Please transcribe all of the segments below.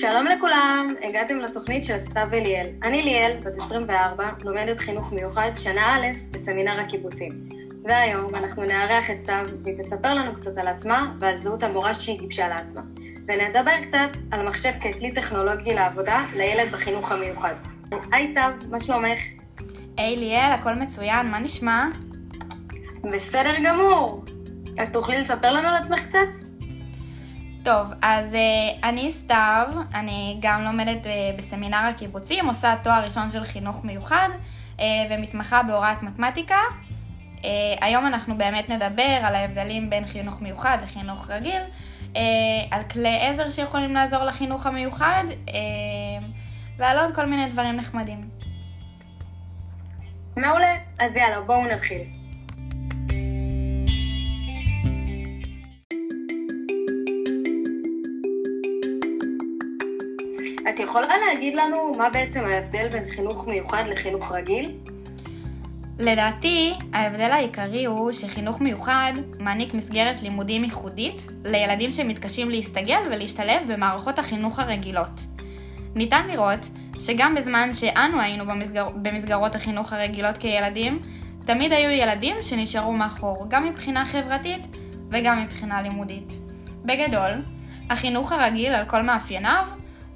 שלום לכולם, הגעתם לתוכנית של סתיו אליאל. אני ליאל, בת 24, לומדת חינוך מיוחד, שנה א' בסמינר הקיבוצים. והיום אנחנו נארח את סתיו, והיא תספר לנו קצת על עצמה ועל זהות המורה שהיא גיבשה לעצמה. ונדבר קצת על מחשב ככלי טכנולוגי לעבודה לילד בחינוך המיוחד. היי סתיו, מה שלומך? היי ליאל, הכל מצוין, מה נשמע? בסדר גמור. את תוכלי לספר לנו על עצמך קצת? טוב, אז uh, אני סתיו, אני גם לומדת uh, בסמינר הקיבוצים, עושה תואר ראשון של חינוך מיוחד uh, ומתמחה בהוראת מתמטיקה. Uh, היום אנחנו באמת נדבר על ההבדלים בין חינוך מיוחד לחינוך רגיל, uh, על כלי עזר שיכולים לעזור לחינוך המיוחד uh, ועל עוד כל מיני דברים נחמדים. מעולה, אז יאללה, בואו נתחיל. את יכולה להגיד לנו מה בעצם ההבדל בין חינוך מיוחד לחינוך רגיל? לדעתי, ההבדל העיקרי הוא שחינוך מיוחד מעניק מסגרת לימודים ייחודית לילדים שמתקשים להסתגל ולהשתלב במערכות החינוך הרגילות. ניתן לראות שגם בזמן שאנו היינו במסגר... במסגרות החינוך הרגילות כילדים, תמיד היו ילדים שנשארו מאחור, גם מבחינה חברתית וגם מבחינה לימודית. בגדול, החינוך הרגיל על כל מאפייניו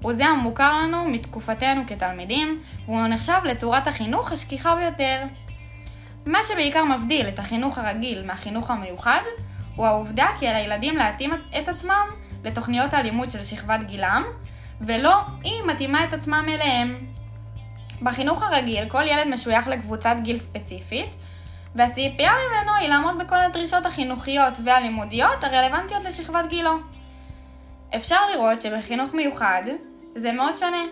הוא זה המוכר לנו מתקופתנו כתלמידים, והוא נחשב לצורת החינוך השכיחה ביותר. מה שבעיקר מבדיל את החינוך הרגיל מהחינוך המיוחד, הוא העובדה כי על הילדים להתאים את עצמם לתוכניות הלימוד של שכבת גילם, ולא היא מתאימה את עצמם אליהם. בחינוך הרגיל כל ילד משוייך לקבוצת גיל ספציפית, והציפייה ממנו היא לעמוד בכל הדרישות החינוכיות והלימודיות הרלוונטיות לשכבת גילו. אפשר לראות שבחינוך מיוחד זה מאוד שונה.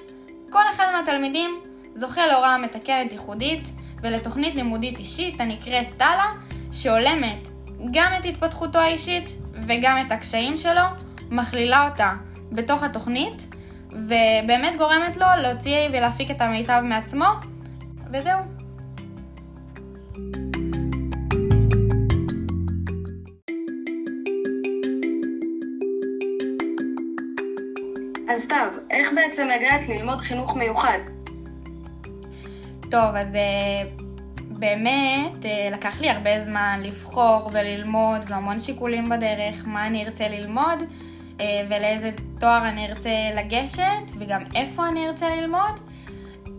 כל אחד מהתלמידים זוכה להוראה מתקנת ייחודית ולתוכנית לימודית אישית הנקראת טאלה, שהולמת גם את התפתחותו האישית וגם את הקשיים שלו, מכלילה אותה בתוך התוכנית, ובאמת גורמת לו להוציא ולהפיק את המיטב מעצמו, וזהו. בעצם הגעת ללמוד חינוך מיוחד? טוב, אז אה, באמת אה, לקח לי הרבה זמן לבחור וללמוד והמון שיקולים בדרך, מה אני ארצה ללמוד אה, ולאיזה תואר אני ארצה לגשת וגם איפה אני ארצה ללמוד.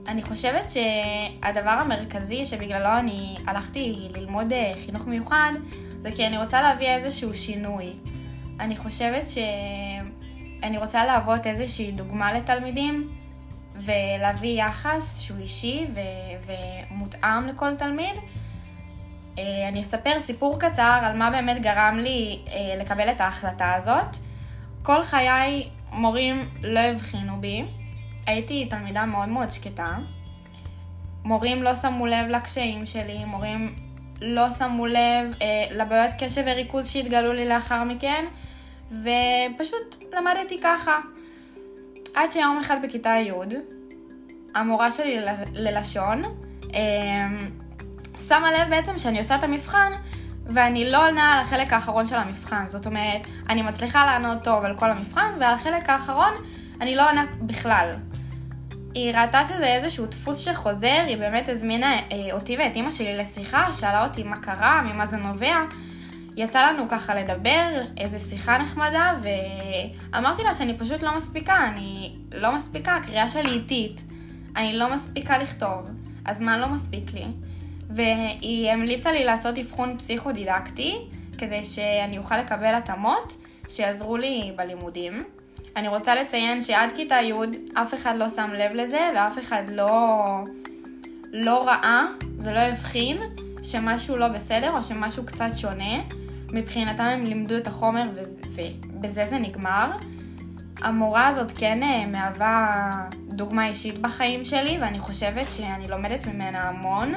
אני חושבת שהדבר המרכזי שבגללו אני הלכתי ללמוד חינוך מיוחד זה כי אני רוצה להביא איזשהו שינוי. אני חושבת שאני רוצה להוות איזושהי דוגמה לתלמידים ולהביא יחס שהוא אישי ו- ומותאם לכל תלמיד. אה, אני אספר סיפור קצר על מה באמת גרם לי אה, לקבל את ההחלטה הזאת. כל חיי מורים לא הבחינו בי, הייתי תלמידה מאוד מאוד שקטה. מורים לא שמו לב לקשיים שלי, מורים לא שמו לב אה, לבעיות קשב וריכוז שהתגלו לי לאחר מכן, ופשוט למדתי ככה. עד שיום אחד בכיתה י', המורה שלי ללשון אה, שמה לב בעצם שאני עושה את המבחן ואני לא עונה על החלק האחרון של המבחן. זאת אומרת, אני מצליחה לענות טוב על כל המבחן, ועל החלק האחרון אני לא עונה בכלל. היא ראתה שזה איזשהו דפוס שחוזר, היא באמת הזמינה אה, אותי ואת אימא שלי לשיחה, שאלה אותי מה קרה, ממה זה נובע. יצא לנו ככה לדבר, איזה שיחה נחמדה, ואמרתי לה שאני פשוט לא מספיקה, אני לא מספיקה, הקריאה שלי איטית, אני לא מספיקה לכתוב, הזמן לא מספיק לי. והיא המליצה לי לעשות אבחון פסיכודידקטי, כדי שאני אוכל לקבל התאמות שיעזרו לי בלימודים. אני רוצה לציין שעד כיתה י' אף אחד לא שם לב לזה ואף אחד לא, לא ראה ולא הבחין שמשהו לא בסדר או שמשהו קצת שונה. מבחינתם הם לימדו את החומר ובזה זה נגמר. המורה הזאת כן אה, מהווה דוגמה אישית בחיים שלי ואני חושבת שאני לומדת ממנה המון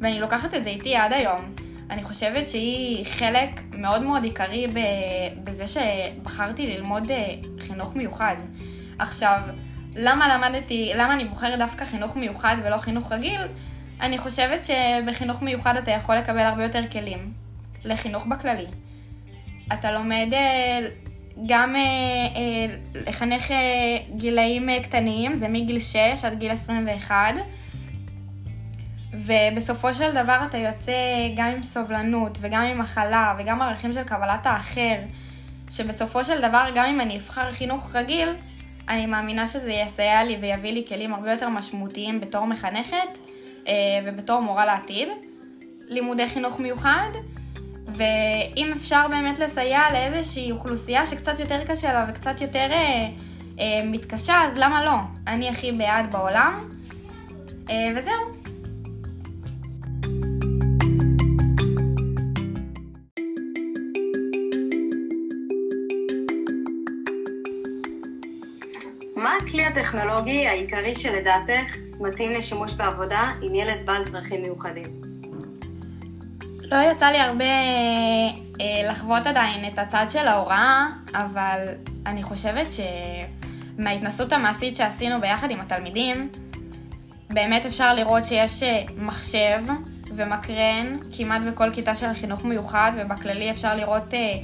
ואני לוקחת את זה איתי עד היום. אני חושבת שהיא חלק מאוד מאוד עיקרי בזה שבחרתי ללמוד אה, חינוך מיוחד. עכשיו, למה למדתי, למה אני בוחרת דווקא חינוך מיוחד ולא חינוך רגיל? אני חושבת שבחינוך מיוחד אתה יכול לקבל הרבה יותר כלים לחינוך בכללי. אתה לומד אה, גם לחנך גילאים קטנים, זה מגיל 6 עד גיל 21. ובסופו של דבר אתה יוצא גם עם סובלנות וגם עם הכלה וגם ערכים של קבלת האחר, שבסופו של דבר גם אם אני אבחר חינוך רגיל, אני מאמינה שזה יסייע לי ויביא לי כלים הרבה יותר משמעותיים בתור מחנכת אה, ובתור מורה לעתיד. לימודי חינוך מיוחד, ואם אפשר באמת לסייע לאיזושהי אוכלוסייה שקצת יותר קשה לה וקצת יותר אה, אה, מתקשה, אז למה לא? אני הכי בעד בעולם. אה, וזהו. מה הכלי הטכנולוגי העיקרי שלדעתך מתאים לשימוש בעבודה עם ילד בעל צרכים מיוחדים? לא יצא לי הרבה אה, לחוות עדיין את הצד של ההוראה, אבל אני חושבת שמההתנסות המעשית שעשינו ביחד עם התלמידים, באמת אפשר לראות שיש אה, מחשב ומקרן כמעט בכל כיתה של החינוך מיוחד, ובכללי אפשר לראות אה,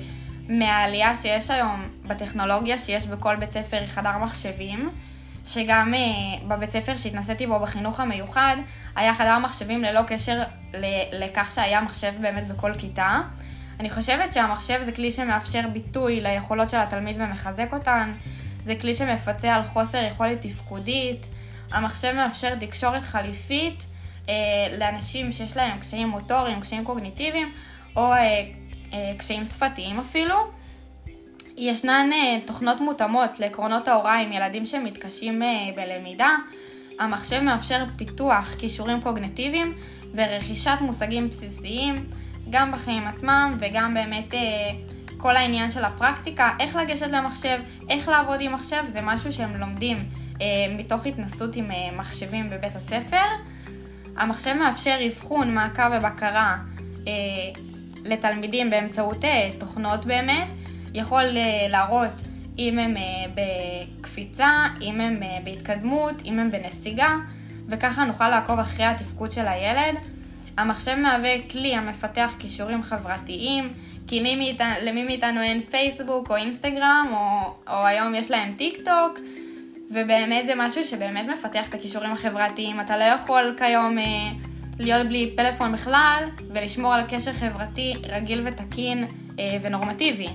מהעלייה שיש היום בטכנולוגיה שיש בכל בית ספר חדר מחשבים, שגם uh, בבית ספר שהתנסיתי בו בחינוך המיוחד, היה חדר מחשבים ללא קשר לכך שהיה מחשב באמת בכל כיתה. אני חושבת שהמחשב זה כלי שמאפשר ביטוי ליכולות של התלמיד ומחזק אותן, זה כלי שמפצה על חוסר יכולת תפקודית, המחשב מאפשר תקשורת חליפית אה, לאנשים שיש להם קשיים מוטוריים, קשיים קוגניטיביים, או אה, אה, קשיים שפתיים אפילו. ישנן אה, תוכנות מותאמות לעקרונות ההוראה עם ילדים שמתקשים אה, בלמידה. המחשב מאפשר פיתוח כישורים קוגנטיביים ורכישת מושגים בסיסיים, גם בחיים עצמם וגם באמת כל העניין של הפרקטיקה, איך לגשת למחשב, איך לעבוד עם מחשב, זה משהו שהם לומדים מתוך התנסות עם מחשבים בבית הספר. המחשב מאפשר אבחון, מעקב ובקרה לתלמידים באמצעות אה, תוכנות באמת, יכול אה, להראות אם הם אה, בקפיצה, אם הם בהתקדמות, אם הם בנסיגה, וככה נוכל לעקוב אחרי התפקוד של הילד. המחשב מהווה כלי המפתח כישורים חברתיים, כי מי מאיתנו, למי מאיתנו אין פייסבוק או אינסטגרם, או, או היום יש להם טיק טוק, ובאמת זה משהו שבאמת מפתח את הכישורים החברתיים. אתה לא יכול כיום... אה, להיות בלי פלאפון בכלל, ולשמור על קשר חברתי רגיל ותקין אה, ונורמטיבי.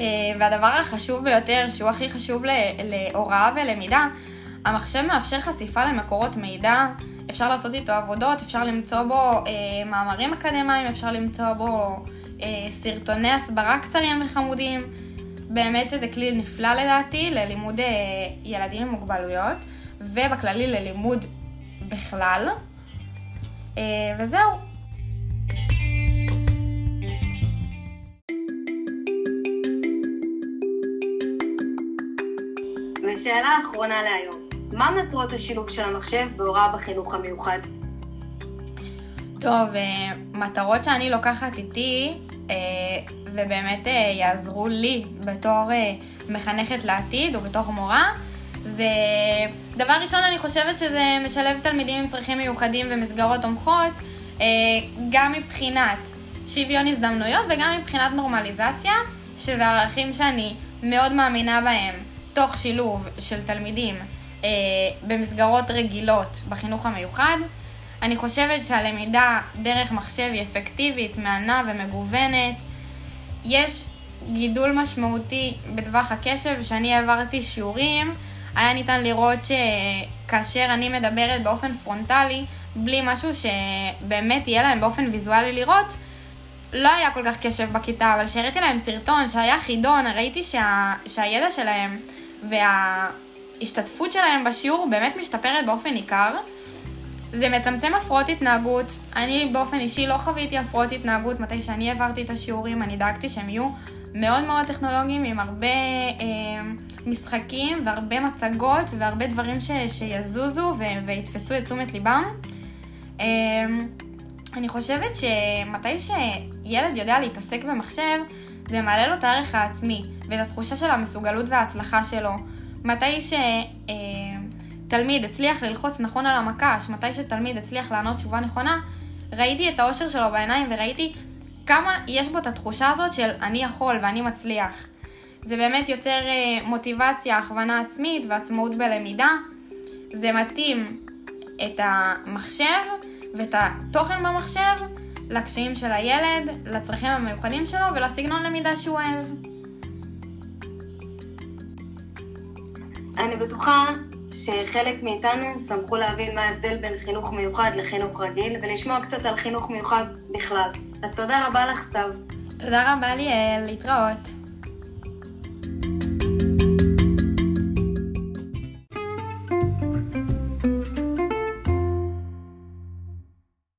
אה, והדבר החשוב ביותר, שהוא הכי חשוב להוראה ולמידה, המחשב מאפשר חשיפה למקורות מידע, אפשר לעשות איתו עבודות, אפשר למצוא בו אה, מאמרים אקדמיים, אפשר למצוא בו אה, סרטוני הסברה קצרים וחמודים. באמת שזה כלי נפלא לדעתי ללימוד אה, ילדים עם מוגבלויות, ובכללי ללימוד בכלל. אה, וזהו. ושאלה אחרונה להיום, מה מטרות השילוב של המחשב בהוראה בחינוך המיוחד? טוב, אה, מטרות שאני לוקחת איתי, אה, ובאמת יעזרו לי בתור מחנכת לעתיד ובתור מורה, זה... דבר ראשון, אני חושבת שזה משלב תלמידים עם צרכים מיוחדים ומסגרות תומכות, אה, גם מבחינת שוויון הזדמנויות וגם מבחינת נורמליזציה, שזה ערכים שאני מאוד מאמינה בהם, תוך שילוב של תלמידים אה, במסגרות רגילות בחינוך המיוחד. אני חושבת שהלמידה דרך מחשב היא אפקטיבית, מהנה ומגוונת. יש גידול משמעותי בטווח הקשב, שאני העברתי שיעורים היה ניתן לראות שכאשר אני מדברת באופן פרונטלי, בלי משהו שבאמת יהיה להם באופן ויזואלי לראות, לא היה כל כך קשב בכיתה, אבל כשהראיתי להם סרטון שהיה חידון, ראיתי שה, שהידע שלהם וההשתתפות שלהם בשיעור באמת משתפרת באופן ניכר. זה מצמצם הפרעות התנהגות. אני באופן אישי לא חוויתי הפרעות התנהגות מתי שאני העברתי את השיעורים, אני דאגתי שהם יהיו מאוד מאוד טכנולוגיים עם הרבה אה, משחקים והרבה מצגות והרבה דברים ש, שיזוזו ו, ויתפסו את תשומת ליבם. אה, אני חושבת שמתי שילד יודע להתעסק במחשב, זה מעלה לו את הערך העצמי ואת התחושה של המסוגלות וההצלחה שלו. מתי שתלמיד אה, הצליח ללחוץ נכון על המקש, מתי שתלמיד הצליח לענות תשובה נכונה, ראיתי את האושר שלו בעיניים וראיתי כמה יש בו את התחושה הזאת של אני יכול ואני מצליח. זה באמת יוצר אה, מוטיבציה, הכוונה עצמית ועצמאות בלמידה. זה מתאים את המחשב ואת התוכן במחשב לקשיים של הילד, לצרכים המיוחדים שלו ולסגנון למידה שהוא אוהב. אני בטוחה שחלק מאיתנו שמחו להבין מה ההבדל בין חינוך מיוחד לחינוך רגיל, ולשמוע קצת על חינוך מיוחד בכלל. אז תודה רבה לך, סתיו. תודה רבה ליאל, להתראות.